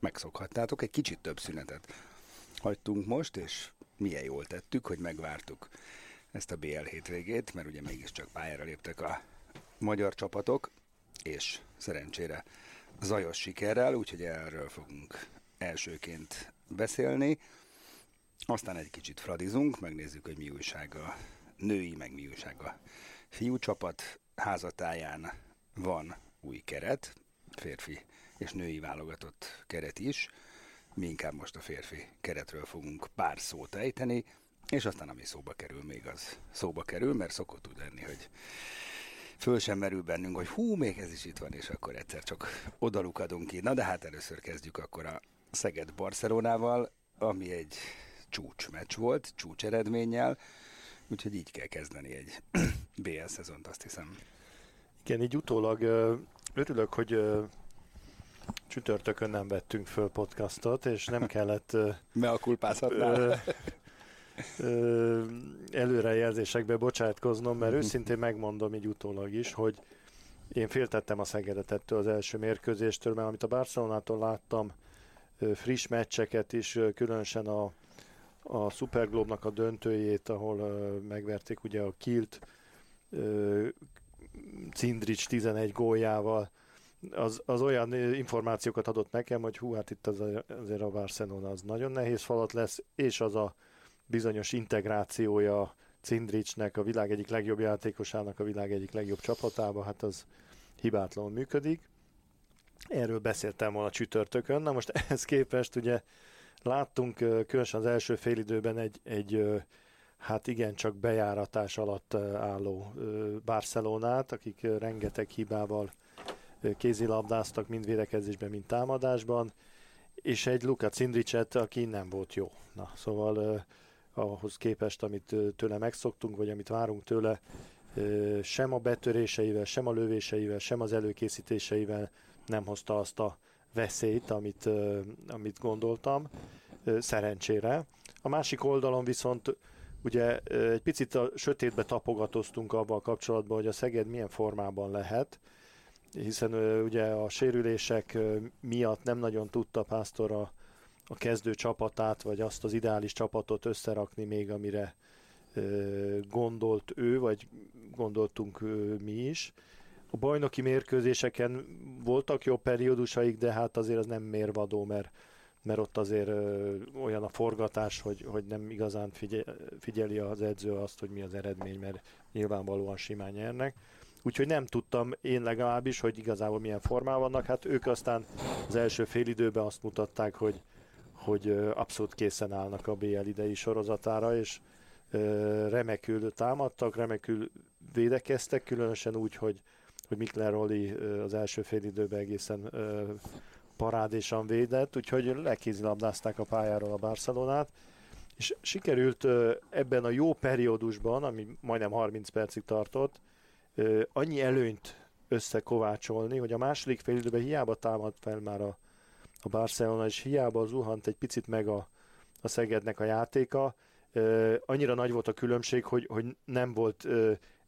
megszokhattátok, egy kicsit több szünetet hagytunk most, és milyen jól tettük, hogy megvártuk ezt a BL hétvégét, mert ugye mégiscsak pályára léptek a magyar csapatok, és szerencsére zajos sikerrel, úgyhogy erről fogunk elsőként beszélni. Aztán egy kicsit fradizunk, megnézzük, hogy mi újság a női, meg mi újság a fiú csapat házatáján van új keret, férfi és női válogatott keret is. Mi inkább most a férfi keretről fogunk pár szót ejteni, és aztán ami szóba kerül még az szóba kerül, mert szokott úgy lenni, hogy föl sem merül bennünk, hogy hú, még ez is itt van, és akkor egyszer csak odalukadunk ki. Na de hát először kezdjük akkor a Szeged Barcelonával, ami egy csúcsmeccs volt, csúcs eredménnyel, úgyhogy így kell kezdeni egy BL szezont, azt hiszem. Igen, így utólag örülök, hogy csütörtökön nem vettünk föl podcastot, és nem kellett Me a kulpázhatnál. előrejelzésekbe bocsátkoznom, mert őszintén megmondom így utólag is, hogy én féltettem a Szegedet ettől az első mérkőzéstől, mert amit a Barcelonától láttam, friss meccseket is, különösen a, a Superglobnak a döntőjét, ahol megverték ugye a Kilt, Cindric 11 góljával, az, az olyan információkat adott nekem, hogy hú, hát itt az, azért a Barcelona az nagyon nehéz falat lesz, és az a bizonyos integrációja Cindricsnek, a világ egyik legjobb játékosának, a világ egyik legjobb csapatába, hát az hibátlanul működik. Erről beszéltem volna csütörtökön. Na most ehhez képest ugye láttunk különösen az első félidőben egy, egy hát igen, csak bejáratás alatt álló Barcelonát, akik rengeteg hibával kézilabdáztak, mind védekezésben, mind támadásban, és egy Luka Cindricset, aki nem volt jó. Na, szóval ahhoz képest, amit tőle megszoktunk, vagy amit várunk tőle, sem a betöréseivel, sem a lövéseivel, sem az előkészítéseivel nem hozta azt a veszélyt, amit, amit gondoltam, szerencsére. A másik oldalon viszont ugye egy picit a sötétbe tapogatoztunk abban a kapcsolatban, hogy a Szeged milyen formában lehet, hiszen ugye a sérülések miatt nem nagyon tudta Pásztor a, a kezdő csapatát, vagy azt az ideális csapatot összerakni még, amire gondolt ő, vagy gondoltunk mi is. A bajnoki mérkőzéseken voltak jó periódusaik, de hát azért az nem mérvadó, mert, mert ott azért olyan a forgatás, hogy, hogy nem igazán figyeli az edző azt, hogy mi az eredmény, mert nyilvánvalóan simán nyernek úgyhogy nem tudtam én legalábbis, hogy igazából milyen formában vannak. Hát ők aztán az első fél időben azt mutatták, hogy, hogy abszolút készen állnak a BL idei sorozatára, és remekül támadtak, remekül védekeztek, különösen úgy, hogy, hogy Mikler Roli az első fél időben egészen parádésan védett, úgyhogy lekézilabdázták a pályáról a Barcelonát, és sikerült ebben a jó periódusban, ami majdnem 30 percig tartott, annyi előnyt összekovácsolni, hogy a második fél időben hiába támad fel már a, a Barcelona, és hiába zuhant egy picit meg a, a Szegednek a játéka, annyira nagy volt a különbség, hogy, hogy nem volt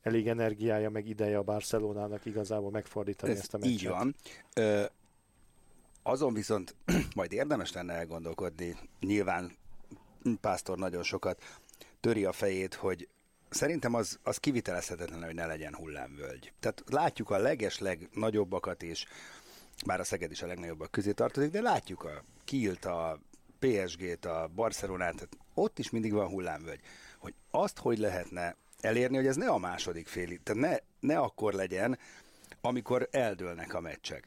elég energiája, meg ideje a Barcelonának igazából megfordítani Ez ezt a meccset. Így van. Ö, azon viszont majd érdemes lenne elgondolkodni, nyilván Pásztor nagyon sokat töri a fejét, hogy szerintem az, az kivitelezhetetlen, hogy ne legyen hullámvölgy. Tehát látjuk a leges legnagyobbakat is, bár a Szeged is a legnagyobbak közé tartozik, de látjuk a Kilt, a PSG-t, a Barcelonát, tehát ott is mindig van hullámvölgy. Hogy azt hogy lehetne elérni, hogy ez ne a második fél, tehát ne, ne akkor legyen, amikor eldőlnek a meccsek.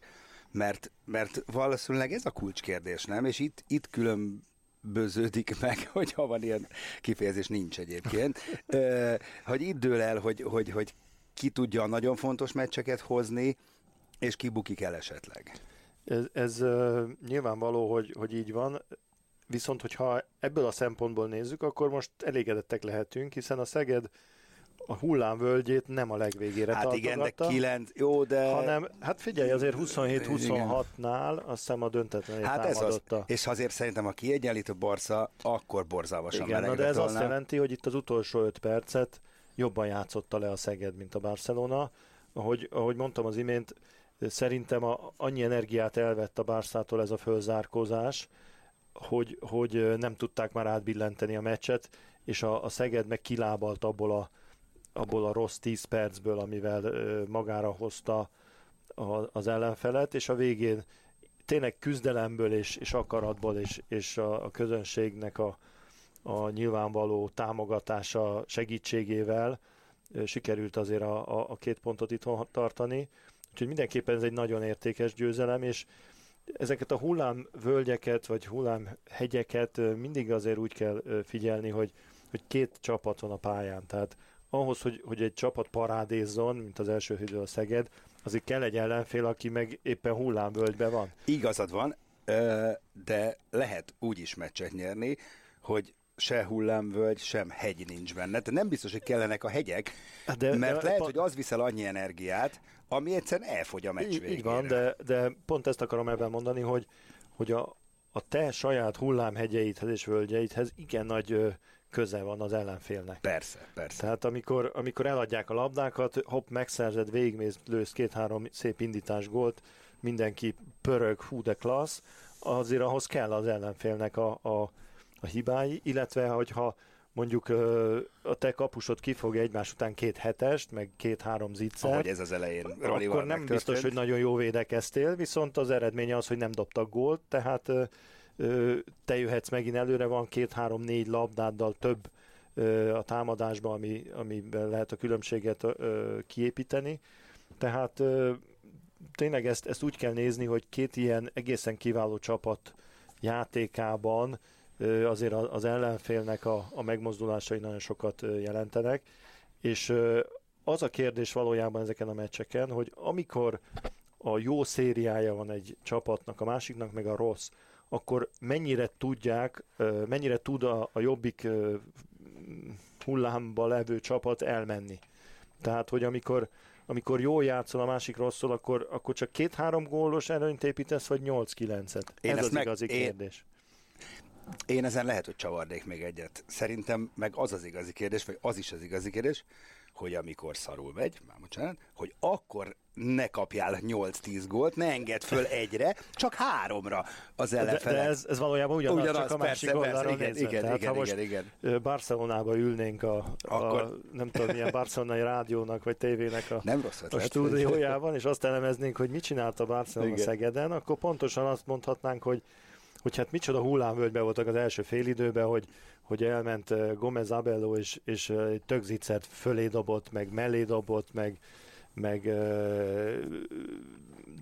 Mert, mert valószínűleg ez a kulcskérdés, nem? És itt, itt különböződik meg, hogyha van ilyen kifejezés, nincs egyébként, hogy itt dől el, hogy, hogy, hogy ki tudja a nagyon fontos meccseket hozni, és ki bukik el esetleg. Ez, ez nyilvánvaló, hogy, hogy így van, viszont hogyha ebből a szempontból nézzük, akkor most elégedettek lehetünk, hiszen a Szeged a hullámvölgyét nem a legvégére Hát igen, de 9, jó, de... Hanem, hát figyelj, azért 27-26-nál azt hiszem a döntetlenét Hát ez az, és azért szerintem a kiegyenlítő Barca akkor borzalmasan Igen, na de ez azt jelenti, hogy itt az utolsó 5 percet jobban játszotta le a Szeged, mint a Barcelona. Ahogy, ahogy mondtam az imént, szerintem a, annyi energiát elvett a Barszától ez a fölzárkózás, hogy, hogy nem tudták már átbillenteni a meccset, és a, a Szeged meg kilábalt abból a, abból a rossz 10 percből, amivel magára hozta az ellenfelet, és a végén tényleg küzdelemből és, és akaratból és, és a, a közönségnek a, a nyilvánvaló támogatása segítségével sikerült azért a, a, a két pontot itthon tartani. Úgyhogy mindenképpen ez egy nagyon értékes győzelem, és ezeket a hullámvölgyeket, vagy hullámhegyeket mindig azért úgy kell figyelni, hogy, hogy két csapat van a pályán. Tehát ahhoz, hogy, hogy egy csapat parádézzon, mint az első hűdő a Szeged, azért kell egy ellenfél, aki meg éppen hullámvölgyben van. Igazad van, de lehet úgy is meccset nyerni, hogy se hullámvölgy, sem hegy nincs benne. Tehát nem biztos, hogy kellenek a hegyek, de, mert de, lehet, pa... hogy az viszel annyi energiát, ami egyszerűen elfogy a meccs végére. Így van, de, de pont ezt akarom ebben mondani, hogy, hogy a, a te saját hullámhegyeidhez és völgyeidhez igen nagy köze van az ellenfélnek. Persze, persze. Tehát amikor, amikor eladják a labdákat, hopp, megszerzed, végigmész, lősz két-három szép indítás gólt, mindenki pörög, hú de klassz, azért ahhoz kell az ellenfélnek a, a, a hibái, illetve hogyha mondjuk a te kapusod kifogja egymás után két hetest, meg két-három ziccet. Ahogy ez az elején Akkor nem biztos, hogy nagyon jó védekeztél, viszont az eredménye az, hogy nem dobtak gólt, tehát te jöhetsz megint előre, van két-három-négy labdáddal több a támadásban, ami, amiben lehet a különbséget kiépíteni. Tehát tényleg ezt, ezt úgy kell nézni, hogy két ilyen egészen kiváló csapat játékában azért az ellenfélnek a, a megmozdulásai nagyon sokat jelentenek, és az a kérdés valójában ezeken a meccseken, hogy amikor a jó szériája van egy csapatnak, a másiknak meg a rossz, akkor mennyire tudják, mennyire tud a, a jobbik hullámba levő csapat elmenni. Tehát, hogy amikor, amikor jól játszol, a másik rosszul, akkor, akkor csak két-három gólos előnyt építesz, vagy nyolc-kilencet? Ez az meg, igazi kérdés. Én ezen lehet, hogy csavarnék még egyet. Szerintem meg az az igazi kérdés, vagy az is az igazi kérdés, hogy amikor szarul megy, már bocsánat, hogy akkor ne kapjál 8-10 gólt, ne engedd föl egyre, csak háromra az ellenfelet. De, de ez, ez valójában ugyanaz, ugyanaz csak a másik persze, persze, igen, igen, Tehát, igen, ha most igen, igen. Barcelonába ülnénk a, Akkor... a nem tudom, milyen barcelonai rádiónak vagy tévének a, nem rossz a stúdiójában, és azt elemeznénk, hogy mit csinált a Barcelona igen. Szegeden, akkor pontosan azt mondhatnánk, hogy hogy hát micsoda hullámvölgybe voltak az első félidőben, hogy, hogy elment Gomez Abello, és, és egy tögzicet fölé dobott, meg mellé dobott, meg, meg uh,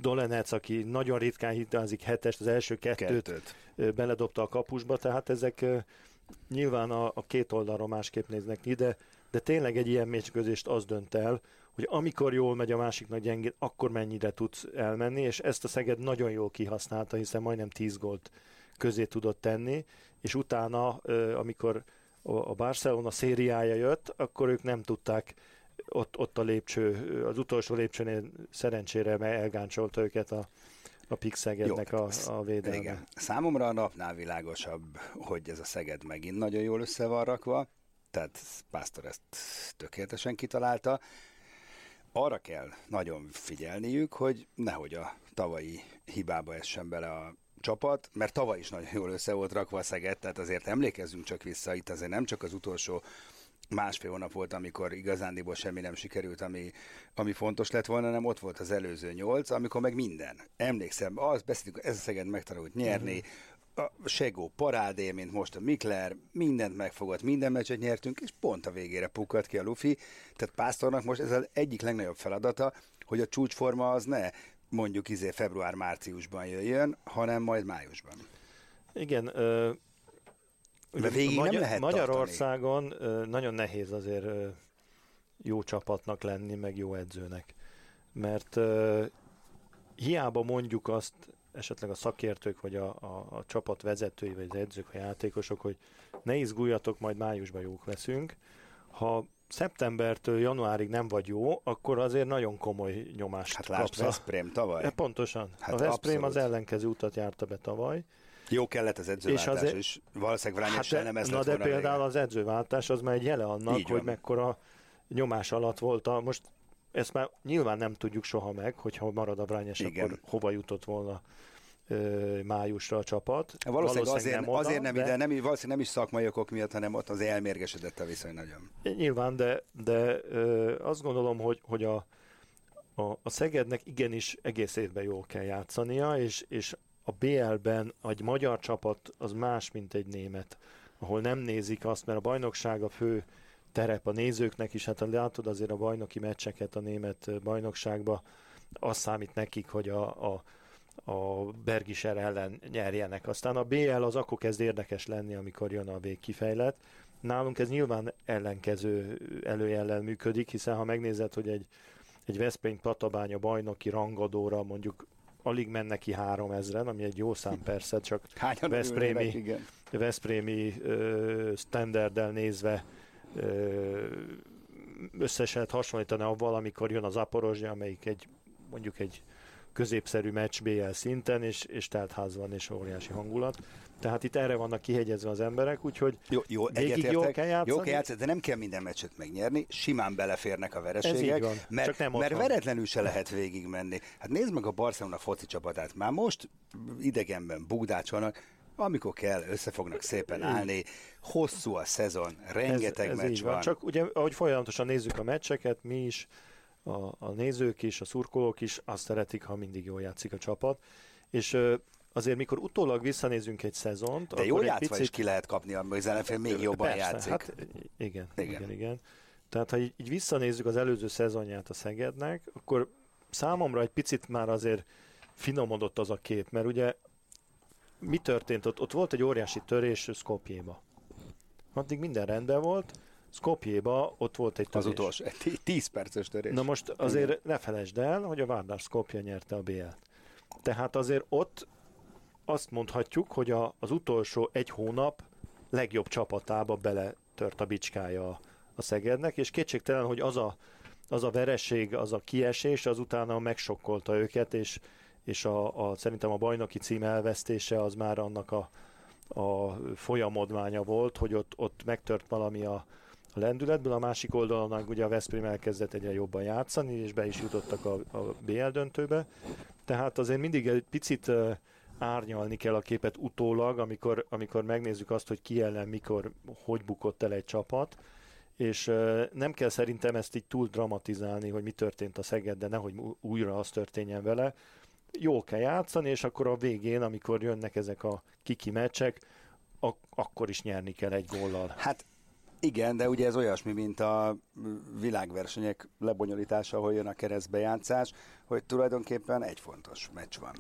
Dolenec, aki nagyon ritkán hitelzik hetest, az első kettőt, kettőt. beledobta a kapusba, tehát ezek uh, nyilván a, a két oldalról másképp néznek ki, de, de tényleg egy ilyen mérkőzést az dönt el, hogy amikor jól megy a másiknak gyengén, akkor mennyire tudsz elmenni, és ezt a Szeged nagyon jól kihasználta, hiszen majdnem 10 gólt közé tudott tenni, és utána, amikor a Barcelona szériája jött, akkor ők nem tudták ott, ott a lépcső, az utolsó lépcsőnél szerencsére elgáncsolta őket a, a Pixegednek a, a védelme. Igen. Számomra a napnál világosabb, hogy ez a Szeged megint nagyon jól össze van rakva, tehát Pásztor ezt tökéletesen kitalálta. Arra kell nagyon figyelniük, hogy nehogy a tavalyi hibába essen bele a csapat, mert tavaly is nagyon jól össze volt rakva a Szeged, tehát azért emlékezzünk csak vissza, itt azért nem csak az utolsó másfél hónap volt, amikor igazándiból semmi nem sikerült, ami, ami fontos lett volna, nem ott volt az előző nyolc, amikor meg minden. Emlékszem, az beszéltük, ez a Szeged megtanult nyerni, a Segó parádé, mint most a Mikler, mindent megfogott, minden meccset nyertünk, és pont a végére pukkadt ki a Luffy. Tehát Pásztornak most ez az egyik legnagyobb feladata, hogy a csúcsforma az ne mondjuk izé február-márciusban jöjjön, hanem majd májusban. Igen, ö, De végig Magyar- nem lehet Magyarországon ö, nagyon nehéz azért jó csapatnak lenni, meg jó edzőnek. Mert ö, hiába mondjuk azt esetleg a szakértők, vagy a, a, a csapat vezetői, vagy az edzők, a játékosok, hogy ne izguljatok, majd májusban jók leszünk. Ha szeptembertől januárig nem vagy jó, akkor azért nagyon komoly nyomást Hát kapsz. a- Veszprém tavaly. E, pontosan. Hát Hát a Veszprém az ellenkező utat járta be tavaly. Jó kellett az edzőváltás, és, azért- és valószínűleg Vrányicsel de, nem ez na de például vége. az edzőváltás az már egy jele annak, Így hogy van. mekkora nyomás alatt volt a, most ezt már nyilván nem tudjuk soha meg, hogyha marad a Brányes, Igen. akkor hova jutott volna májusra a csapat. Valószínűleg azért nem, oda, azért nem de, ide, nem, valószínűleg nem is szakmai okok miatt, hanem ott az elmérgesedett a viszony nagyon. Nyilván, de, de azt gondolom, hogy, hogy a, a, a Szegednek igenis egész évben jól kell játszania, és, és a BL-ben egy magyar csapat az más, mint egy német, ahol nem nézik azt, mert a bajnokság a fő terep a nézőknek is, hát ha látod azért a bajnoki meccseket a német bajnokságba, az számít nekik, hogy a, a, a Bergiser ellen nyerjenek. Aztán a BL az akkor kezd érdekes lenni, amikor jön a végkifejlet. Nálunk ez nyilván ellenkező előjellel működik, hiszen ha megnézed, hogy egy, egy Veszprém Tatabánya bajnoki rangadóra mondjuk alig menne ki három ezren, ami egy jó szám persze, csak Veszprémi-. Veszprémi ö, standarddel nézve ö, össze lehet hasonlítani avval, amikor jön az Aporozsja, amelyik egy mondjuk egy középszerű meccs BL szinten, és, és telt ház van, és óriási hangulat. Tehát itt erre vannak kihegyezve az emberek, úgyhogy Jó, jó, Végig jól kell játszani? Jó kell játszani, de nem kell minden meccset megnyerni, simán beleférnek a vereségek, van, mert, csak nem mert van. veretlenül se lehet végigmenni. Hát nézd meg a Barcelona foci csapatát, már most idegenben bugdácsolnak, amikor kell, össze fognak szépen állni, hosszú a szezon, rengeteg ez, ez meccs van. van. Csak ugye, ahogy folyamatosan nézzük a meccseket, mi is, a, a nézők is, a szurkolók is azt szeretik, ha mindig jól játszik a csapat. És azért, mikor utólag visszanézünk egy szezont, De jól játszva picit... is ki lehet kapni, amikor az ellenfél még jobban Persze, játszik. Hát, igen, Igen. igen, igen, igen. Tehát, ha így, így visszanézzük az előző szezonját a Szegednek, akkor számomra egy picit már azért finomodott az a kép, mert ugye mi történt ott? Ott volt egy óriási törés Skopjéba. Addig minden rendben volt, Skopjéba ott volt egy törés. Az utolsó, egy 10 perces törés. Na most azért ne felejtsd el, hogy a Vardar Skopje nyerte a BL-t. Tehát azért ott azt mondhatjuk, hogy a, az utolsó egy hónap legjobb csapatába beletört a bicskája a, a Szegednek, és kétségtelen, hogy az a, az a vereség, az a kiesés, az utána megsokkolta őket, és, és a, a, szerintem a bajnoki cím elvesztése az már annak a, a folyamodmánya volt, hogy ott, ott megtört valami a, a lendületből, a másik oldalon ugye a Veszprém elkezdett egyre jobban játszani, és be is jutottak a, a BL döntőbe. Tehát azért mindig egy picit árnyalni kell a képet utólag, amikor, amikor megnézzük azt, hogy ki ellen, mikor, hogy bukott el egy csapat, és nem kell szerintem ezt így túl dramatizálni, hogy mi történt a Szeged, de nehogy újra az történjen vele. Jó kell játszani, és akkor a végén, amikor jönnek ezek a kiki meccsek, ak- akkor is nyerni kell egy góllal. Hát igen, de ugye ez olyasmi, mint a világversenyek lebonyolítása, ahol jön a keresztbejátszás, hogy tulajdonképpen egy fontos meccs van.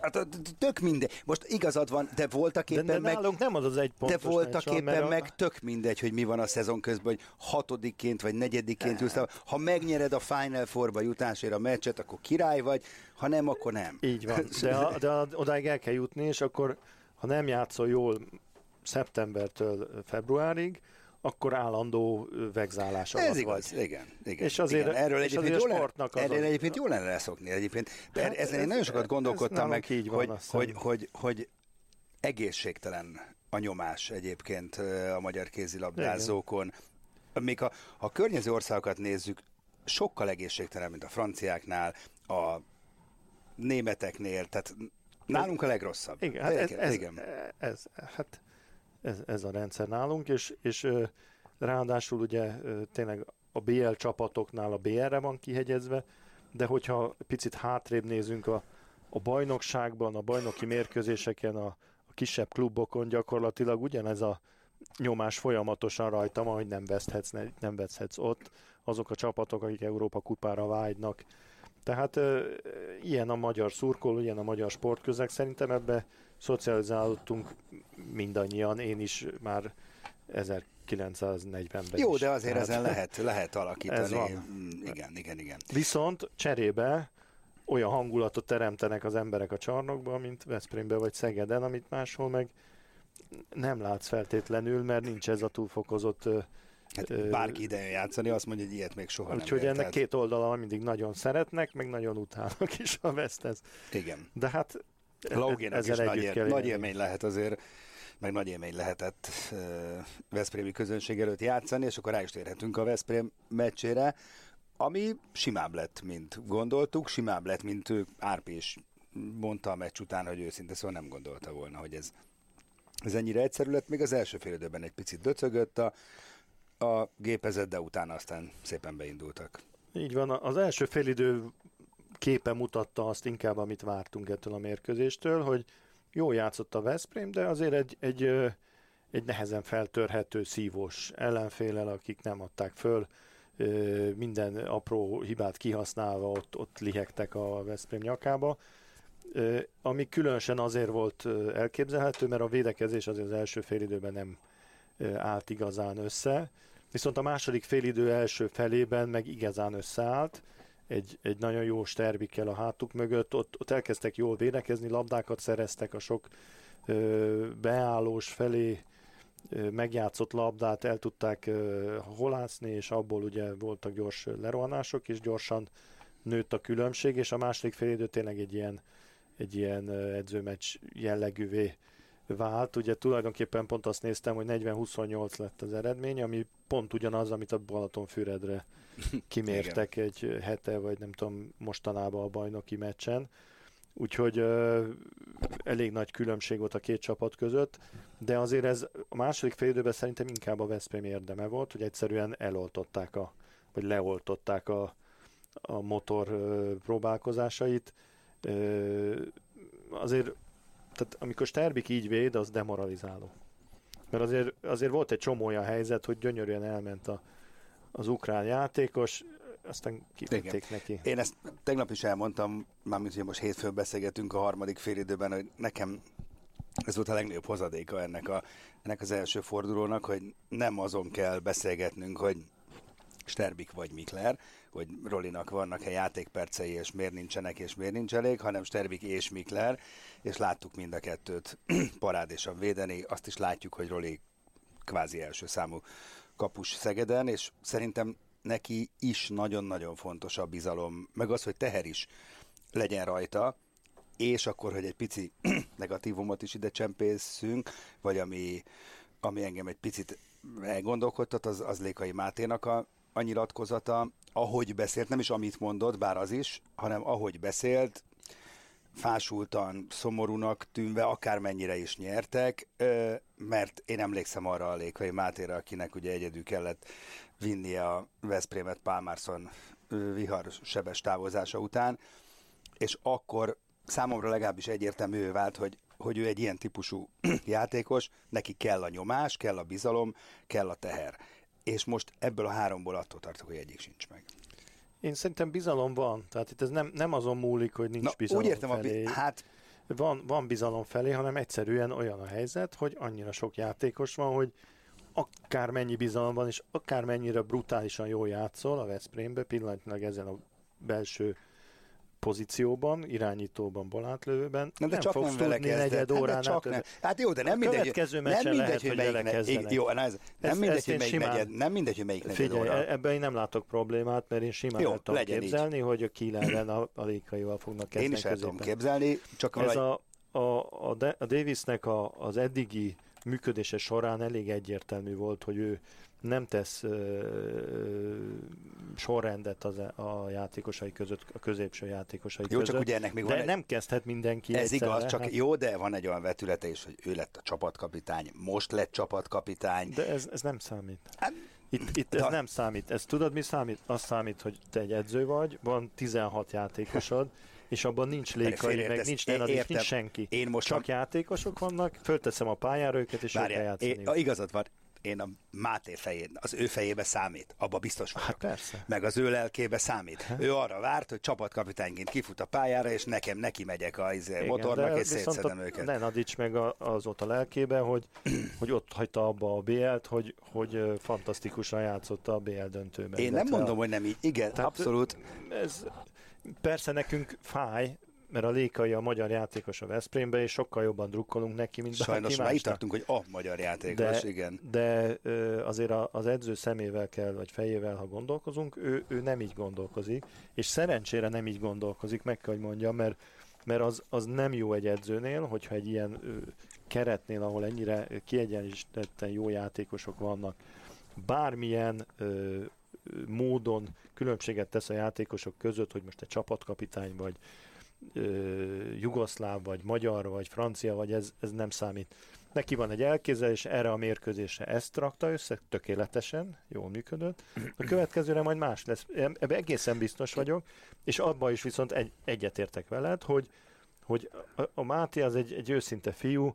Hát tök mindegy. Most igazad van, de voltak éppen de meg... nem az az egy De voltak meccs van, éppen a- meg tök mindegy, hogy mi van a szezon közben, hogy hatodikként vagy negyedikként jussz. Ha megnyered a Final Four-ba jutásért a meccset, akkor király vagy, ha nem, akkor nem. Így van, de, a, de a, odáig el kell jutni, és akkor ha nem játszol jól szeptembertől februárig, akkor állandó ö, vegzálás alatt Ez igaz, vagy. igen. igen És azért- igen. Erről és egyébként azért a jó lenne, sportnak az erről egyébként jó lenne leszokni. Egyébként. De Hát ezen én ez- nagyon sokat ez gondolkodtam meg, így van, hogy, hiszem. hogy, hogy, hogy egészségtelen a nyomás egyébként a magyar kézilabdázókon. Még ha, ha a környező országokat nézzük, sokkal egészségtelen, mint a franciáknál, a németeknél, tehát nálunk a legrosszabb. Igen, hát ez, igen, ez, igen. ez, hát ez, ez a rendszer nálunk, és, és ráadásul ugye tényleg a BL csapatoknál a BR-re van kihegyezve, de hogyha picit hátrébb nézünk a, a bajnokságban, a bajnoki mérkőzéseken, a, a kisebb klubokon gyakorlatilag ugyanez a nyomás folyamatosan rajtam, hogy nem veszthetsz, nem veszhetsz ott. Azok a csapatok, akik Európa kupára vágynak. Tehát e, ilyen a magyar szurkoló, ilyen a magyar sportközeg. Szerintem ebbe szocializálódtunk mindannyian, én is már 1940-ben Jó, is. de azért Tehát ezen lehet, lehet alakítani. Ez van. Mm, Igen, igen, igen. Viszont cserébe olyan hangulatot teremtenek az emberek a csarnokban, mint Veszprémbe vagy Szegeden, amit máshol meg nem látsz feltétlenül, mert nincs ez a túlfokozott Hát bárki ide játszani, azt mondja, hogy ilyet még soha Úgyhogy nem ennek ért, két oldala mindig nagyon szeretnek, meg nagyon utálnak is a Veszthez. Igen. De hát Laugének is nagy, él, nagy élmény lehet azért, meg nagy élmény lehetett uh, Veszprémi közönség előtt játszani, és akkor rá is térhetünk a Veszprém meccsére, ami simább lett, mint gondoltuk, simább lett, mint ő Árpi is mondta a meccs után, hogy őszinte szóval nem gondolta volna, hogy ez, ez ennyire egyszerű lett. Még az első fél időben egy picit döcögött a, a gépezet, de utána aztán szépen beindultak. Így van, az első félidő képe mutatta azt inkább, amit vártunk ettől a mérkőzéstől, hogy jó játszott a Veszprém, de azért egy, egy, egy nehezen feltörhető szívós ellenfélel, akik nem adták föl, minden apró hibát kihasználva ott, ott lihegtek a Veszprém nyakába. Ami különösen azért volt elképzelhető, mert a védekezés azért az első félidőben nem ö, állt igazán össze, viszont a második félidő első felében meg igazán összeállt, egy, egy nagyon jó sterbikkel a hátuk mögött, ott, ott elkezdtek jól védekezni, labdákat szereztek a sok ö, beállós felé ö, megjátszott labdát el tudták ö, holászni, és abból ugye voltak gyors lerohanások, és gyorsan nőtt a különbség, és a második félidő tényleg egy ilyen, egy ilyen edzőmeccs jellegűvé vált. Ugye tulajdonképpen pont azt néztem, hogy 40-28 lett az eredmény, ami pont ugyanaz, amit a Balatonfüredre kimértek egy hete, vagy nem tudom, mostanában a bajnoki meccsen. Úgyhogy ö, elég nagy különbség volt a két csapat között, de azért ez a második fél időben szerintem inkább a Veszprém érdeme volt, hogy egyszerűen eloltották a, vagy leoltották a, a motor ö, próbálkozásait. Ö, azért, tehát amikor Sterbik így véd, az demoralizáló. Mert azért, azért volt egy csomó olyan helyzet, hogy gyönyörűen elment a, az ukrán játékos, aztán kivették neki. Én ezt tegnap is elmondtam, mármint, hogy most hétfőn beszélgetünk a harmadik félidőben, hogy nekem ez volt a legnagyobb hozadéka ennek, a, ennek az első fordulónak, hogy nem azon kell beszélgetnünk, hogy Sterbik vagy Mikler, hogy Rolinak vannak-e játékpercei, és miért nincsenek, és miért nincs elég, hanem Sterbik és Mikler, és láttuk mind a kettőt. Parádésan védeni, azt is látjuk, hogy Roli kvázi első számú kapus Szegeden, és szerintem neki is nagyon-nagyon fontos a bizalom, meg az, hogy teher is legyen rajta, és akkor, hogy egy pici negatívumot is ide csempészünk, vagy ami, ami engem egy picit elgondolkodtat, az, az Lékai Máténak a, a nyilatkozata, ahogy beszélt, nem is amit mondott, bár az is, hanem ahogy beszélt, fásultan, szomorúnak tűnve, akármennyire is nyertek, mert én emlékszem arra a Lékai Mátéra, akinek ugye egyedül kellett vinnie a Veszprémet Pálmárszon ö, vihar sebes távozása után, és akkor számomra legalábbis egyértelmű vált, hogy, hogy ő egy ilyen típusú játékos, neki kell a nyomás, kell a bizalom, kell a teher. És most ebből a háromból attól tartok, hogy egyik sincs meg. Én szerintem bizalom van, tehát itt ez nem, nem azon múlik, hogy nincs Na, bizalom úgy értem, a felé. bi- hát van, van bizalom felé, hanem egyszerűen olyan a helyzet, hogy annyira sok játékos van, hogy akármennyi bizalom van, és akármennyire brutálisan jól játszol a Veszprémbe, pillanatnyilag ezen a belső pozícióban, irányítóban, balátlövőben, Nem, de nem csak fogsz nem tudni negyed de órán csak nem. Hát jó, de nem A mindegy, következő nem mindegy, lehet, hogy melyik ne-. Jó, na ez, nem Ezt- mindegy, ezt hogy én melyik simán- negyed, nem mindegy, hogy melyik negyed Figyelj, óra. e- ebben én nem látok problémát, mert én simán Jó, el tudom legyen így. képzelni, hogy a Kiel a, a lékaival fognak Én kezdeni is el tudom képzelni, csak Ez a, a, a, a Davisnek a, az eddigi működése során elég egyértelmű volt, hogy ő nem tesz ö, sorrendet az, a játékosai között, a középső játékosai Jó, között. csak ugye ennek még de van egy- nem kezdhet mindenki Ez egyszerre, igaz, csak hát, jó, de van egy olyan vetülete is, hogy ő lett a csapatkapitány, most lett csapatkapitány. De ez, ez nem számít. Hát, Itt, itt De ez a- nem számít. Ez tudod, mi számít? Az számít, hogy te egy edző vagy, van 16 játékosod, és abban nincs lékai, meg nincs Nenadic, értem. nincs senki. Én most Csak játékosok vannak, fölteszem a pályára őket, és ők Várjál, játszani. én, igazad van, én a Máté fején, az ő fejébe számít, abba biztos vagyok. Hát persze. Meg az ő lelkébe számít. Ő arra várt, hogy csapatkapitányként kifut a pályára, és nekem neki megyek a izé, Igen, motornak, és szétszedem a őket. Nenadic meg a, az ott a lelkébe, hogy, hogy ott hagyta abba a BL-t, hogy, hogy fantasztikusan játszotta a BL döntőben. Én nem mondom, a, hogy nem így. Igen, Tehát- abszolút. ez persze nekünk fáj, mert a Lékai a magyar játékos a Veszprémbe, és sokkal jobban drukkolunk neki, mint Sajnos bárki már itt tartunk, hogy a magyar játékos, igen. de ö, azért a- az edző szemével kell, vagy fejével, ha gondolkozunk, ő, ő nem így gondolkozik, és szerencsére nem így gondolkozik, meg kell, hogy mondjam, mert, mert az, az nem jó egy edzőnél, hogyha egy ilyen ö, keretnél, ahol ennyire kiegyenlítetten jó játékosok vannak, bármilyen ö, módon különbséget tesz a játékosok között, hogy most egy csapatkapitány vagy ö, jugoszláv, vagy magyar, vagy francia, vagy ez, ez nem számít. Neki van egy elképzelés, erre a mérkőzésre ezt rakta össze, tökéletesen, jól működött. A következőre majd más lesz. Ebben egészen biztos vagyok, és abban is viszont egy, egyetértek veled, hogy, hogy a, a Máté az egy, egy őszinte fiú,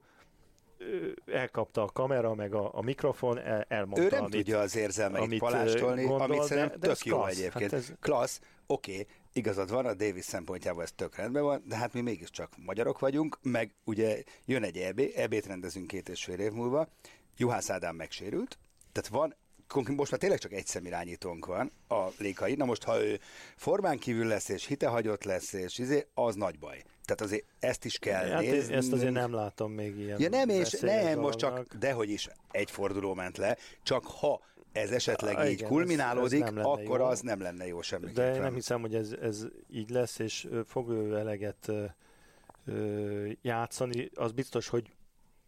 elkapta a kamera, meg a, a mikrofon, el, elmondta, Ő nem amit, tudja az érzelmeit amit, palástolni, gondol, amit szerintem de tök jó klassz. egyébként. Hát ez- Klassz, oké, igazad van, a Davis szempontjából ez tök rendben van, de hát mi mégiscsak magyarok vagyunk, meg ugye jön egy EB, EB-t rendezünk két és fél év múlva, Juhász Ádám megsérült, tehát van most már tényleg csak egy szemirányítónk van, a Lékai. Na most, ha ő formán kívül lesz, és hitehagyott lesz, és izé, az nagy baj. Tehát azért ezt is kell Hát nézni. ezt azért nem látom még ilyen Ja nem, és nem, most csak, dolognak. dehogy is egy forduló ment le, csak ha ez esetleg Ah, így igen, kulminálódik, ez- ez nem akkor jó. az nem lenne jó De semmiképpen. én nem hiszem, hogy ez, ez így lesz, és fog ő eleget ö, játszani. Az biztos, hogy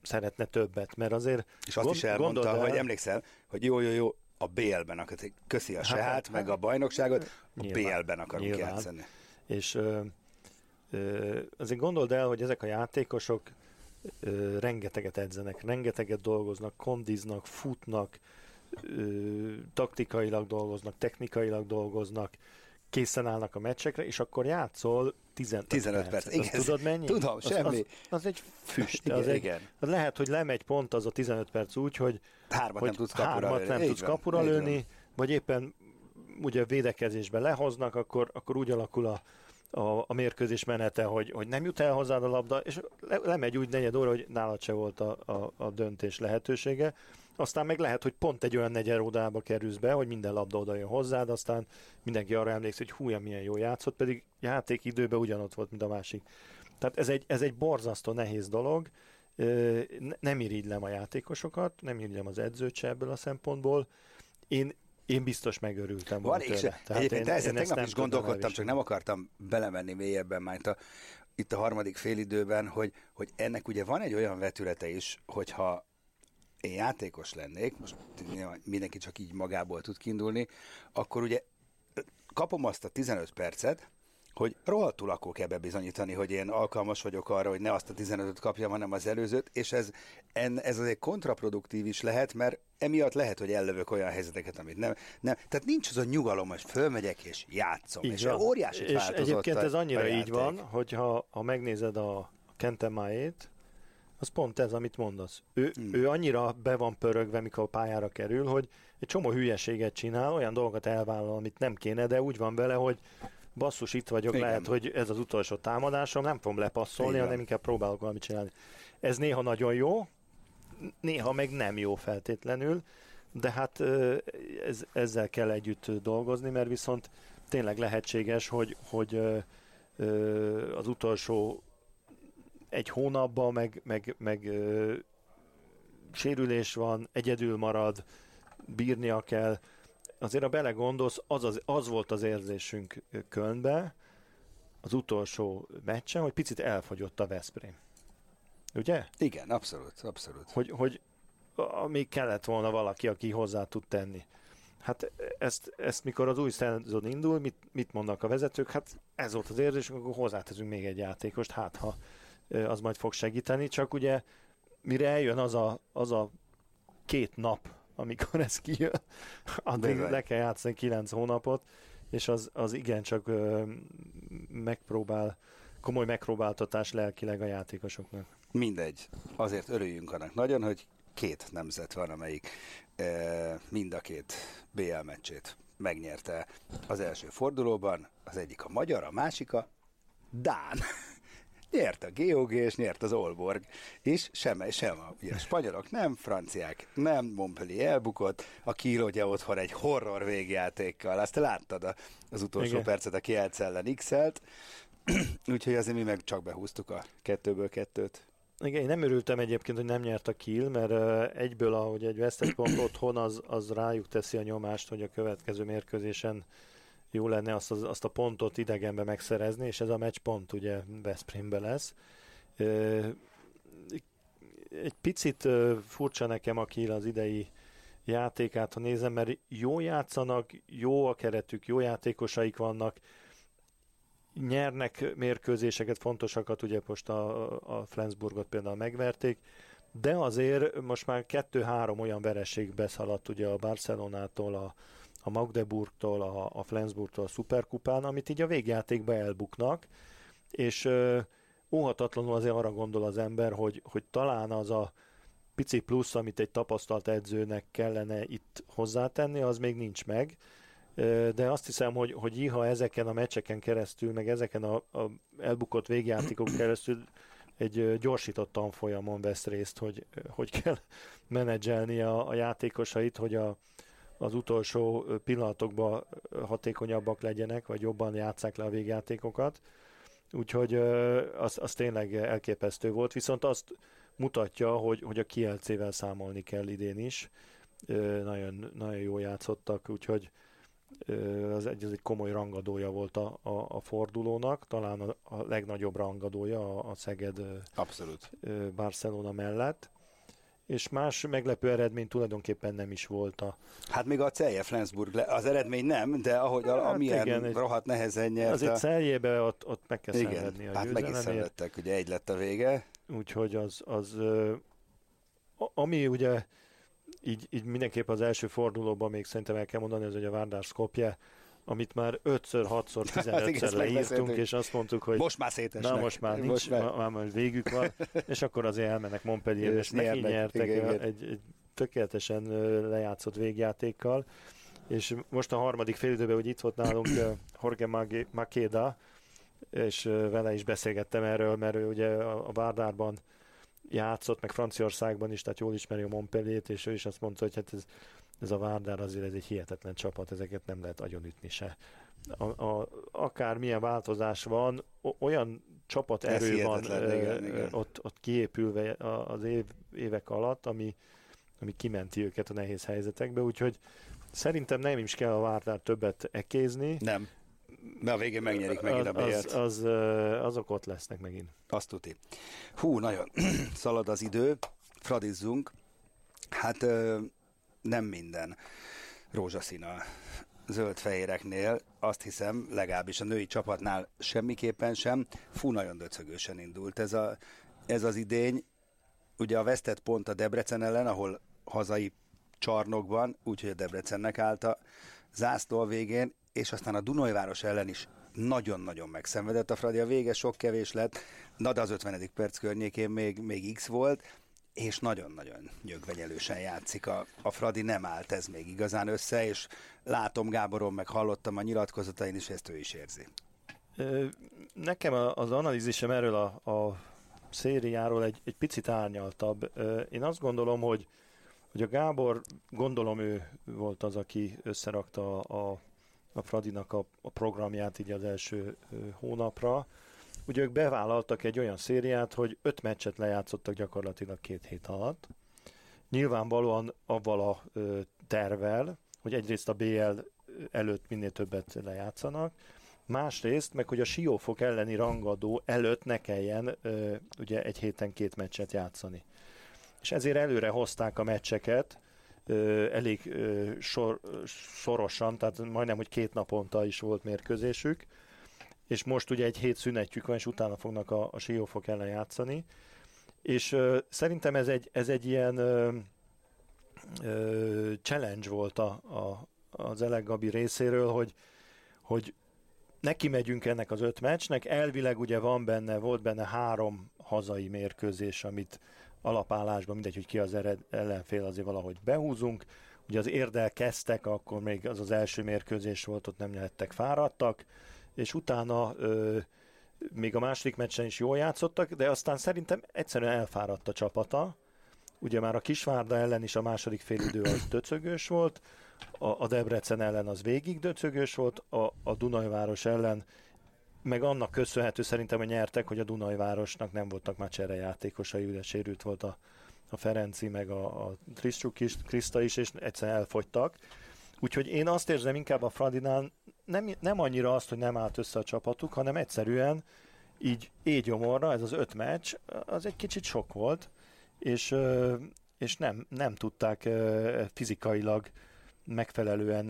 szeretne többet, mert azért És azt gond- is elmondta, el- hogy emlékszel, hogy jó, jó, jó, a BL-ben akar, köszi a Hát, sehát, hát, meg a bajnokságot, a BL-ben akarunk nyilván. játszani. És ö, ö, azért gondold el, hogy ezek a játékosok ö, rengeteget edzenek, rengeteget dolgoznak, kondiznak, futnak, ö, taktikailag dolgoznak, technikailag dolgoznak, készen állnak a meccsekre, és akkor játszol 15, 15 perc. Igen, tudod mennyi? tudom, az, semmi. Az, az egy füst. Igen, az egy, igen. Az lehet, hogy lemegy pont az a 15 perc úgy, hogy, Hármat hogy nem tudsz kapura hármat lőni. nem Így tudsz van, kapura van. lőni, vagy éppen ugye védekezésbe lehoznak, akkor, akkor úgy alakul a, a, a mérkőzés menete, hogy, hogy nem jut el hozzád a labda, és le, lemegy úgy negyed óra, hogy nálad se volt a, a, a döntés lehetősége. Aztán meg lehet, hogy pont egy olyan negyed órába kerülsz be, hogy minden labda oda jön hozzád, aztán mindenki arra emlékszik, hogy húja milyen jó játszott, pedig játék időben ugyanott volt, mint a másik. Tehát ez egy, ez egy borzasztó nehéz dolog, nem irigylem a játékosokat, nem irigylem az edzőt se ebből a szempontból. Én, én biztos megörültem Van, és tőle. egyébként ezen ezt tegnap nem is gondolkodtam, csak nem akartam belemenni mélyebben már itt a, itt a harmadik félidőben, hogy, hogy ennek ugye van egy olyan vetülete is, hogyha én játékos lennék, most mindenki csak így magából tud kiindulni, akkor ugye kapom azt a 15 percet, hogy rohadtul akkor kell bebizonyítani, hogy én alkalmas vagyok arra, hogy ne azt a 15-öt kapjam, hanem az előzőt, és ez, en, ez azért kontraproduktív is lehet, mert emiatt lehet, hogy ellövök olyan helyzeteket, amit nem, nem. Tehát nincs az a nyugalom, hogy fölmegyek és játszom. Így és van. óriási És egyébként ez annyira így van, hogy ha, ha megnézed a Kentemáét, az pont ez, amit mondasz. Ő, Hmm. ő annyira be van pörögve, mikor a pályára kerül, hogy egy csomó hülyeséget csinál, olyan dolgokat elvállal, amit nem kéne, de úgy van vele, hogy basszus, itt vagyok, Igen. lehet, hogy ez az utolsó támadásom, nem fogom lepasszolni, van. hanem inkább próbálok valamit csinálni. Ez néha nagyon jó, néha meg nem jó feltétlenül, de hát ez, ezzel kell együtt dolgozni, mert viszont tényleg lehetséges, hogy, hogy az utolsó egy hónapban meg, meg, meg sérülés van, egyedül marad, bírnia kell. Azért, ha belegondolsz, az, az, az volt az érzésünk Kölnbe, az utolsó meccsen, hogy picit elfogyott a Veszprém. Ugye? Igen, abszolút, abszolút. Hogy, hogy még kellett volna valaki, aki hozzá tud tenni. Hát ezt, ezt mikor az új szezon indul, mit, mit mondnak a vezetők? Hát ez volt az érzés, akkor hozzáteszünk még egy játékost, hát ha az majd fog segíteni, csak ugye mire eljön az a, az a két nap, amikor ez kijön, addig le kell játszani kilenc hónapot, és az, az igencsak megpróbál, komoly megpróbáltatás lelkileg a játékosoknak. Mindegy. Azért örüljünk annak nagyon, hogy két nemzet van, amelyik e, mind a két BL meccsét megnyerte az első fordulóban. Az egyik a magyar, a másik a Dán. Nyert a GOG és nyert az Olborg, és sem, sem a, ugye, a spanyolok nem, franciák nem, Montpellier elbukott, a Kiel ugye otthon egy horror végjátékkal, azt láttad a, az utolsó Igen. percet, a Kielc ellen x úgyhogy azért mi meg csak behúztuk a kettőből kettőt. Igen, én nem örültem egyébként, hogy nem nyert a Kiel, mert egyből, ahogy egy vesztett pont otthon, az, az rájuk teszi a nyomást, hogy a következő mérkőzésen jó lenne azt, azt a pontot idegenbe megszerezni, és ez a meccs pont ugye Veszprémbe lesz. Egy picit furcsa nekem a Kiel az idei játékát, ha nézem, mert jó játszanak, jó a keretük, jó játékosaik vannak, nyernek mérkőzéseket, fontosakat, ugye most a, a Flensburgot például megverték, de azért most már kettő-három olyan vereség beszaladt ugye a Barcelonától, a, a Magdeburgtól, a, a Flensburgtól a Superkupán, amit így a végjátékba elbuknak, és ö, óhatatlanul azért arra gondol az ember, hogy, hogy talán az a pici plusz, amit egy tapasztalt edzőnek kellene itt hozzátenni, az még nincs meg, de azt hiszem, hogy, hogy iha ezeken a meccseken keresztül, meg ezeken a, a elbukott végjátékok keresztül egy gyorsított tanfolyamon vesz részt, hogy hogy kell menedzselni a, a játékosait, hogy a, az utolsó pillanatokban hatékonyabbak legyenek, vagy jobban játszák le a végjátékokat. Úgyhogy az, az tényleg elképesztő volt, viszont azt mutatja, hogy, hogy a Kielcével számolni kell idén is. Nagyon, nagyon jó játszottak, úgyhogy az egy, az egy komoly rangadója volt a, a, a fordulónak, talán a, a legnagyobb rangadója a, a Szeged Abszolút. Barcelona mellett és más meglepő eredmény tulajdonképpen nem is volt a... Hát még a Celje Flensburg, az eredmény nem, de ahogy hát amilyen igen, rohadt nehezen nyert. Azért a... Celjébe ott, ott meg kell igen, szenvedni a hát meg is szenvedtek, ugye egy lett a vége. Úgyhogy az, az ami ugye így, így mindenképp az első fordulóban még szerintem el kell mondani, ez, hogy a Várdár Skopje, amit már 5-ször, 6-szor, 15-szer leírtunk, és azt mondtuk, hogy most már szétesnek. Na most már nincs, most már, már, már végük van, és akkor azért elmennek Montpellier, és megint nyertek igen, igen. Egy, egy tökéletesen lejátszott végjátékkal, és most a harmadik félidőben, hogy itt volt nálunk Jorge Makeda, és vele is beszélgettem erről, mert ő ugye a Várdárban játszott, meg Franciaországban is, tehát jól ismeri a Montpellier-t, és ő is azt mondta, hogy hát ez, ez a Várdár azért ez egy hihetetlen csapat, ezeket nem lehet agyonütni se. A, a, akár milyen változás van, olyan csapat erő van igen, igen. Ott, ott kiépülve az év, évek alatt, ami, ami kimenti őket a nehéz helyzetekbe, úgyhogy szerintem nem is kell a Várdár többet ekézni. Nem. De a végén megnyerik megint a bért. Az, az, azok ott lesznek megint. Azt tuti. Hú, nagyon szalad az idő, fradizzunk. Hát nem minden rózsaszín a zöld-fehéreknél, azt hiszem, legalábbis a női csapatnál semmiképpen sem. Fú, nagyon döcögősen indult ez, a, ez az idény. Ugye a vesztett pont a Debrecen ellen, ahol hazai csarnokban, úgyhogy a Debrecennek állt a zászló a végén, és aztán a Dunajváros ellen is nagyon-nagyon megszenvedett a Fradi. A vége sok kevés lett, na de az 50. perc környékén még, még X volt, és nagyon-nagyon nyögvenyelősen játszik. A, a Fradi nem állt ez még igazán össze, és látom Gáboron, meg hallottam a nyilatkozatain is, ezt ő is érzi. Nekem az analízisem erről a, a szériáról egy, egy picit árnyaltabb. Én azt gondolom, hogy, hogy a Gábor, gondolom ő volt az, aki összerakta a, a Fradinak a, a programját így az első hónapra. Ugye ők bevállaltak egy olyan szériát, hogy öt meccset lejátszottak gyakorlatilag két hét alatt. Nyilvánvalóan avval a tervel, hogy egyrészt a BL előtt minél többet lejátszanak, másrészt meg, hogy a Siófok elleni rangadó előtt ne kelljen ugye egy héten két meccset játszani. És ezért előre hozták a meccseket, elég sor, szorosan, tehát majdnem, hogy két naponta is volt mérkőzésük, és most ugye egy hét szünetjük van, és utána fognak a, a Siófok ellen játszani, és ö, szerintem ez egy, ez egy ilyen ö, ö, challenge volt a, a, az Eleg Gabi részéről, hogy, hogy neki megyünk ennek az öt meccsnek, elvileg ugye van benne, volt benne három hazai mérkőzés, amit alapállásban, mindegy, hogy ki az ered, ellenfél, azért valahogy behúzunk. Ugye az érdel kezdtek, akkor még az az első mérkőzés volt, ott nem lehettek fáradtak, és utána ö, még a második meccsen is jól játszottak, de aztán szerintem egyszerűen elfáradt a csapata. Ugye már a Kisvárda ellen is a második félidő az döcögős volt, a, a Debrecen ellen az végig döcögős volt, a, a Dunajváros ellen meg annak köszönhető szerintem, hogy nyertek, hogy a Dunajvárosnak nem voltak már játékosai, ugye sérült volt a, a Ferenci, meg a, a Kriszta is, és egyszerűen elfogytak. Úgyhogy én azt érzem inkább a Fradinál, nem, nem annyira azt, hogy nem állt össze a csapatuk, hanem egyszerűen így égyomorra, ez az öt meccs, az egy kicsit sok volt, és, és nem, nem tudták fizikailag megfelelően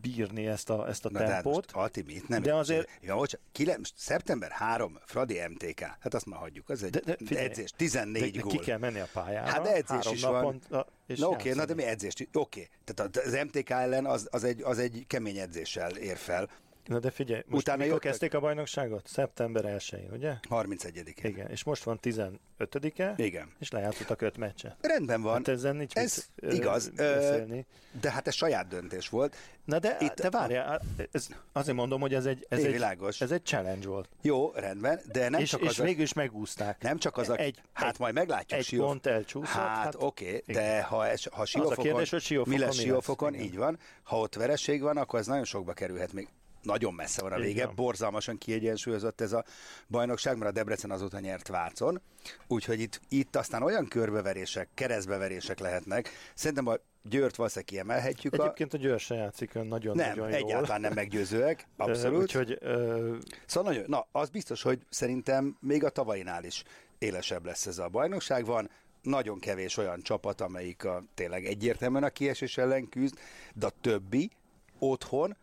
bírni ezt a, ezt a Na, tempót. De hát most, nem de azért... Ja, bocs, kile, szeptember 3, Fradi MTK, hát azt már hagyjuk, az egy de, de, figyelj, edzés, 14 de, gól. Ki kell menni a pályára. Hát de edzés is van. és na oké, okay, na de mi edzés? Oké, okay. tehát az MTK ellen az, az, egy, az egy kemény edzéssel ér fel. Na de figyelj, most Utána mikor jöttek? kezdték a bajnokságot? Szeptember 1-én, ugye? 31-én. Igen, és most van 15-e. Igen. És lejátszottak öt meccset. Rendben van. Hát ezen nincs ez mit, igaz, beszélni. de hát ez saját döntés volt. Na de, Itt, de várjál, ez, azért mondom, hogy ez egy, ez, egy, ez egy challenge volt. Jó, rendben, de nem és, csak és az... És végül is megúzták. Nem csak az a... Egy, hát egy, majd meglátjuk. Egy Sióf... pont elcsúszott. Hát, hát oké, okay, de ha, es, ha Siófokon... Az a kérdés, hogy Siófokon mi lesz Siófokon, így van. Ha ott vereség van, akkor ez nagyon sokba kerülhet még nagyon messze van a vége, Igen. borzalmasan kiegyensúlyozott ez a bajnokság, mert a Debrecen azóta nyert Vácon, úgyhogy itt, itt aztán olyan körbeverések, keresztbeverések lehetnek. Szerintem a Győrt valószínűleg kiemelhetjük. Egyébként a Győr se játszik nagyon, nem, nagyon jól. egyáltalán nem meggyőzőek, abszolút. Úgyhogy, uh... Szóval nagyon, na, az biztos, hogy szerintem még a tavainál is élesebb lesz ez a bajnokság. Van nagyon kevés olyan csapat, amelyik a, tényleg egyértelműen a kiesés ellen küzd, de a többi otthon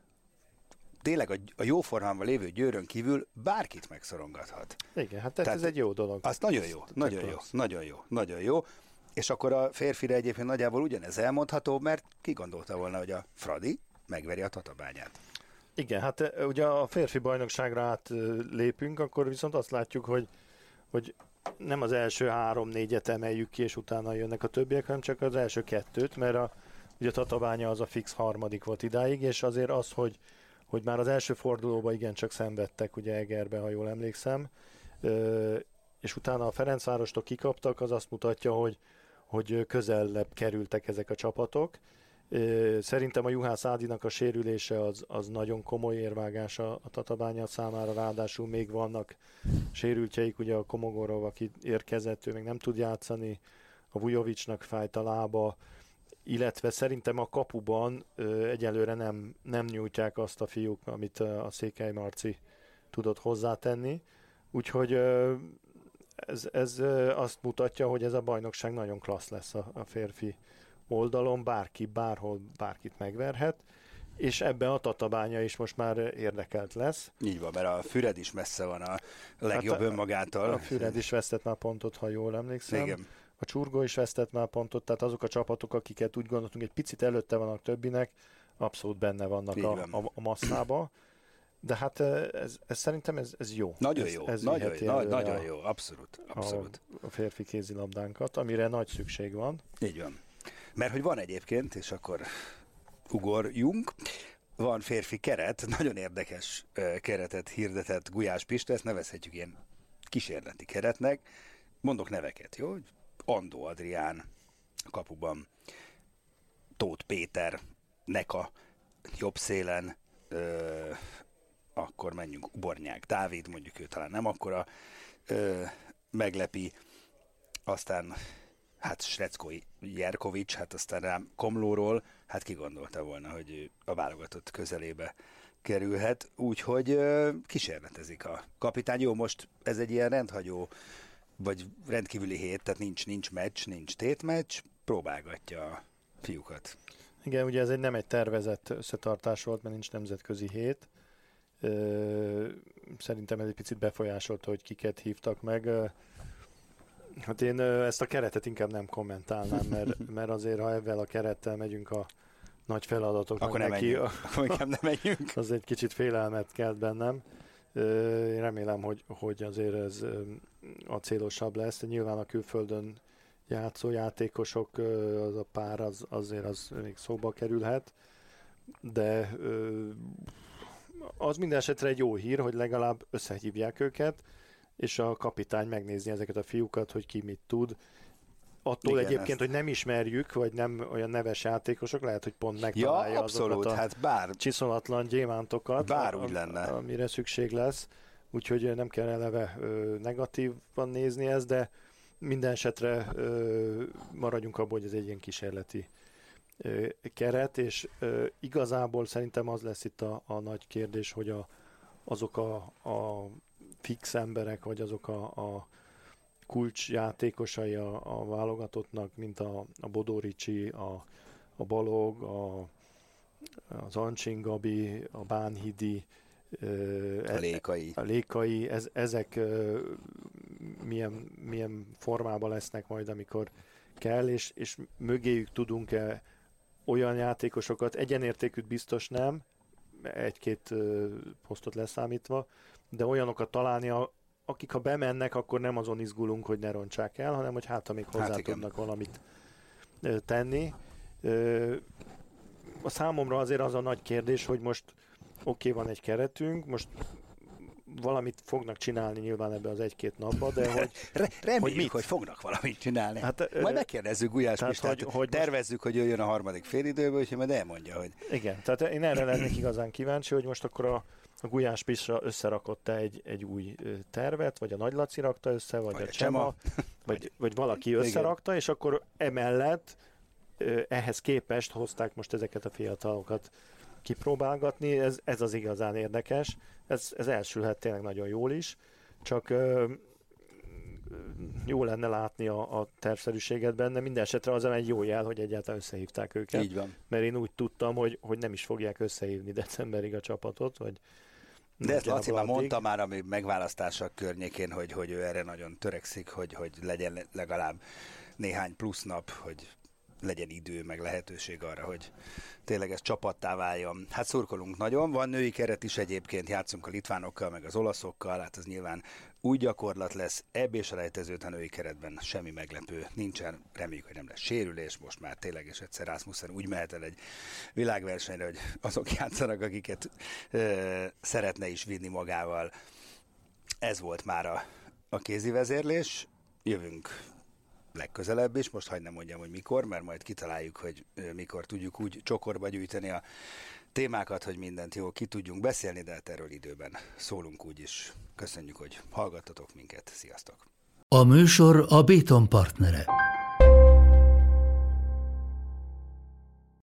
tényleg a, a jó formában lévő győrön kívül bárkit megszorongathat. Igen, hát ez, ez egy jó dolog. Az nagyon jó, nagyon jó, nagyon jó, nagyon jó. És akkor a férfire egyébként nagyjából ugyanez elmondható, mert ki gondolta volna, hogy a Fradi megveri a tatabányát. Igen, hát ugye a férfi bajnokságra át lépünk, akkor viszont azt látjuk, hogy, hogy nem az első három-négyet emeljük ki, és utána jönnek a többiek, hanem csak az első kettőt, mert a, ugye a tatabánya az a fix harmadik volt idáig, és azért az, hogy hogy már az első fordulóban igencsak szenvedtek, ugye Egerbe, ha jól emlékszem, és utána a Ferencvárostól kikaptak, az azt mutatja, hogy, hogy közellebb kerültek ezek a csapatok. Szerintem a Juhász Ádinak a sérülése az, az nagyon komoly érvágás a, a Tatabánya számára, ráadásul még vannak sérültjeik, ugye a Komogorov, aki érkezett, ő még nem tud játszani, a Vujovicsnak fájt a lába, illetve szerintem a kapuban ö, egyelőre nem, nem nyújtják azt a fiúk, amit a Székely Marci tudott hozzátenni. Úgyhogy ö, ez, ez ö, azt mutatja, hogy ez a bajnokság nagyon klassz lesz a, a férfi oldalon, bárki, bárhol bárkit megverhet, és ebben a tatabánya is most már érdekelt lesz. Így van, mert a Füred is messze van a legjobb hát a, önmagától. A Füred is vesztett már pontot, ha jól emlékszem. Igen a csurgó is vesztett már pontot, tehát azok a csapatok, akiket úgy gondoltunk, egy picit előtte vannak többinek, abszolút benne vannak a, a, a masszába. De hát ez, ez szerintem ez, ez jó. Nagyon jó, ez nagyon, jó, nagyon jó, abszolút. abszolút. A, a férfi kézilabdánkat, amire nagy szükség van. Így van. Mert hogy van egyébként, és akkor ugorjunk, van férfi keret, nagyon érdekes keretet hirdetett Gulyás Pista, ezt nevezhetjük ilyen kísérleti keretnek. Mondok neveket, jó? Andó Adrián kapuban, Tóth Péter, Neka jobb szélen, ö, akkor menjünk Ubornyák Dávid, mondjuk ő talán nem akkora ö, meglepi, aztán hát Sreckói Jerkovics, hát aztán rám Komlóról, hát ki gondolta volna, hogy a válogatott közelébe kerülhet, úgyhogy ö, kísérletezik a kapitány. Jó, most ez egy ilyen rendhagyó vagy rendkívüli hét, tehát nincs, nincs meccs, nincs tétmeccs, próbálgatja a fiúkat. Igen, ugye ez egy nem egy tervezett összetartás volt, mert nincs nemzetközi hét. Szerintem ez egy picit befolyásolta, hogy kiket hívtak meg. Hát én ezt a keretet inkább nem kommentálnám, mert, mert azért, ha ebben a kerettel megyünk a nagy feladatoknak Akkor nem neki. menjünk. Akkor inkább nem menjünk. az egy kicsit félelmet kelt bennem. Én remélem, hogy, hogy azért ez a célosabb lesz. Nyilván a külföldön játszó játékosok, az a pár az, azért az még szóba kerülhet, de az minden esetre egy jó hír, hogy legalább összehívják őket, és a kapitány megnézni ezeket a fiúkat, hogy ki mit tud. Attól Igen, egyébként, ezt... hogy nem ismerjük, vagy nem olyan neves játékosok, lehet, hogy pont megtalálja ja, abszolút, azokat a hát bár... csiszolatlan gyémántokat, bár úgy lenne. amire szükség lesz. Úgyhogy nem kell eleve ö, negatívan nézni ezt, de minden esetre ö, maradjunk abban, hogy ez egy ilyen kísérleti ö, keret, és ö, igazából szerintem az lesz itt a, a nagy kérdés, hogy a, azok a, a fix emberek, vagy azok a, a kulcsjátékosai a, a válogatottnak, mint a, a Bodoricsi, a, a Balog, a, az Ancsin Gabi, a Bánhidi, a lékai. A lékai, ez, ezek milyen, milyen formában lesznek majd, amikor kell, és, és mögéjük tudunk-e olyan játékosokat, egyenértékűt biztos nem, egy-két posztot leszámítva, de olyanokat találni, akik ha bemennek, akkor nem azon izgulunk, hogy ne rontsák el, hanem hogy hát, amíg hozzá hát tudnak valamit tenni. A számomra azért az a nagy kérdés, hogy most oké, okay, van egy keretünk, most valamit fognak csinálni nyilván ebbe az egy-két napba, de hogy... Re- reméljük, hogy, mit? hogy fognak valamit csinálni. Hát, Majd megkérdezzük Gulyás tehát, Pistát, hogy, hogy tervezzük, most... hogy jöjjön a harmadik félidőből, úgyhogy majd elmondja, hogy... Igen, tehát én erre lennék igazán kíváncsi, hogy most akkor a, a Gulyás Pista összerakott egy, egy új tervet, vagy a Nagy Laci rakta össze, vagy, vagy a, a Csema, Csema, vagy, vagy valaki összerakta, Igen. és akkor emellett ehhez képest hozták most ezeket a fiatalokat kipróbálgatni, ez, ez az igazán érdekes, ez, ez elsülhet tényleg nagyon jól is, csak ö, jó lenne látni a, a tervszerűséget benne, minden esetre az egy jó jel, hogy egyáltalán összehívták őket. Így van. Mert én úgy tudtam, hogy, hogy nem is fogják összehívni decemberig a csapatot, vagy de ezt Laci már mondta már a megválasztások környékén, hogy, hogy ő erre nagyon törekszik, hogy, hogy legyen legalább néhány plusz nap, hogy legyen idő, meg lehetőség arra, hogy tényleg ez csapattá váljon. Hát szurkolunk nagyon, van női keret is egyébként, játszunk a litvánokkal, meg az olaszokkal, hát ez nyilván új gyakorlat lesz, ebbe és rejtezőt a női keretben semmi meglepő nincsen, reméljük, hogy nem lesz sérülés, most már tényleg és egyszer Rasmussen úgy mehet el egy világversenyre, hogy azok játszanak, akiket ö, szeretne is vinni magával. Ez volt már a, a kézi vezérlés, jövünk legközelebb is, most hagyd nem mondjam, hogy mikor, mert majd kitaláljuk, hogy mikor tudjuk úgy csokorba gyűjteni a témákat, hogy mindent jól ki tudjunk beszélni, de hát erről időben szólunk úgy is. Köszönjük, hogy hallgattatok minket. Sziasztok! A műsor a Béton partnere.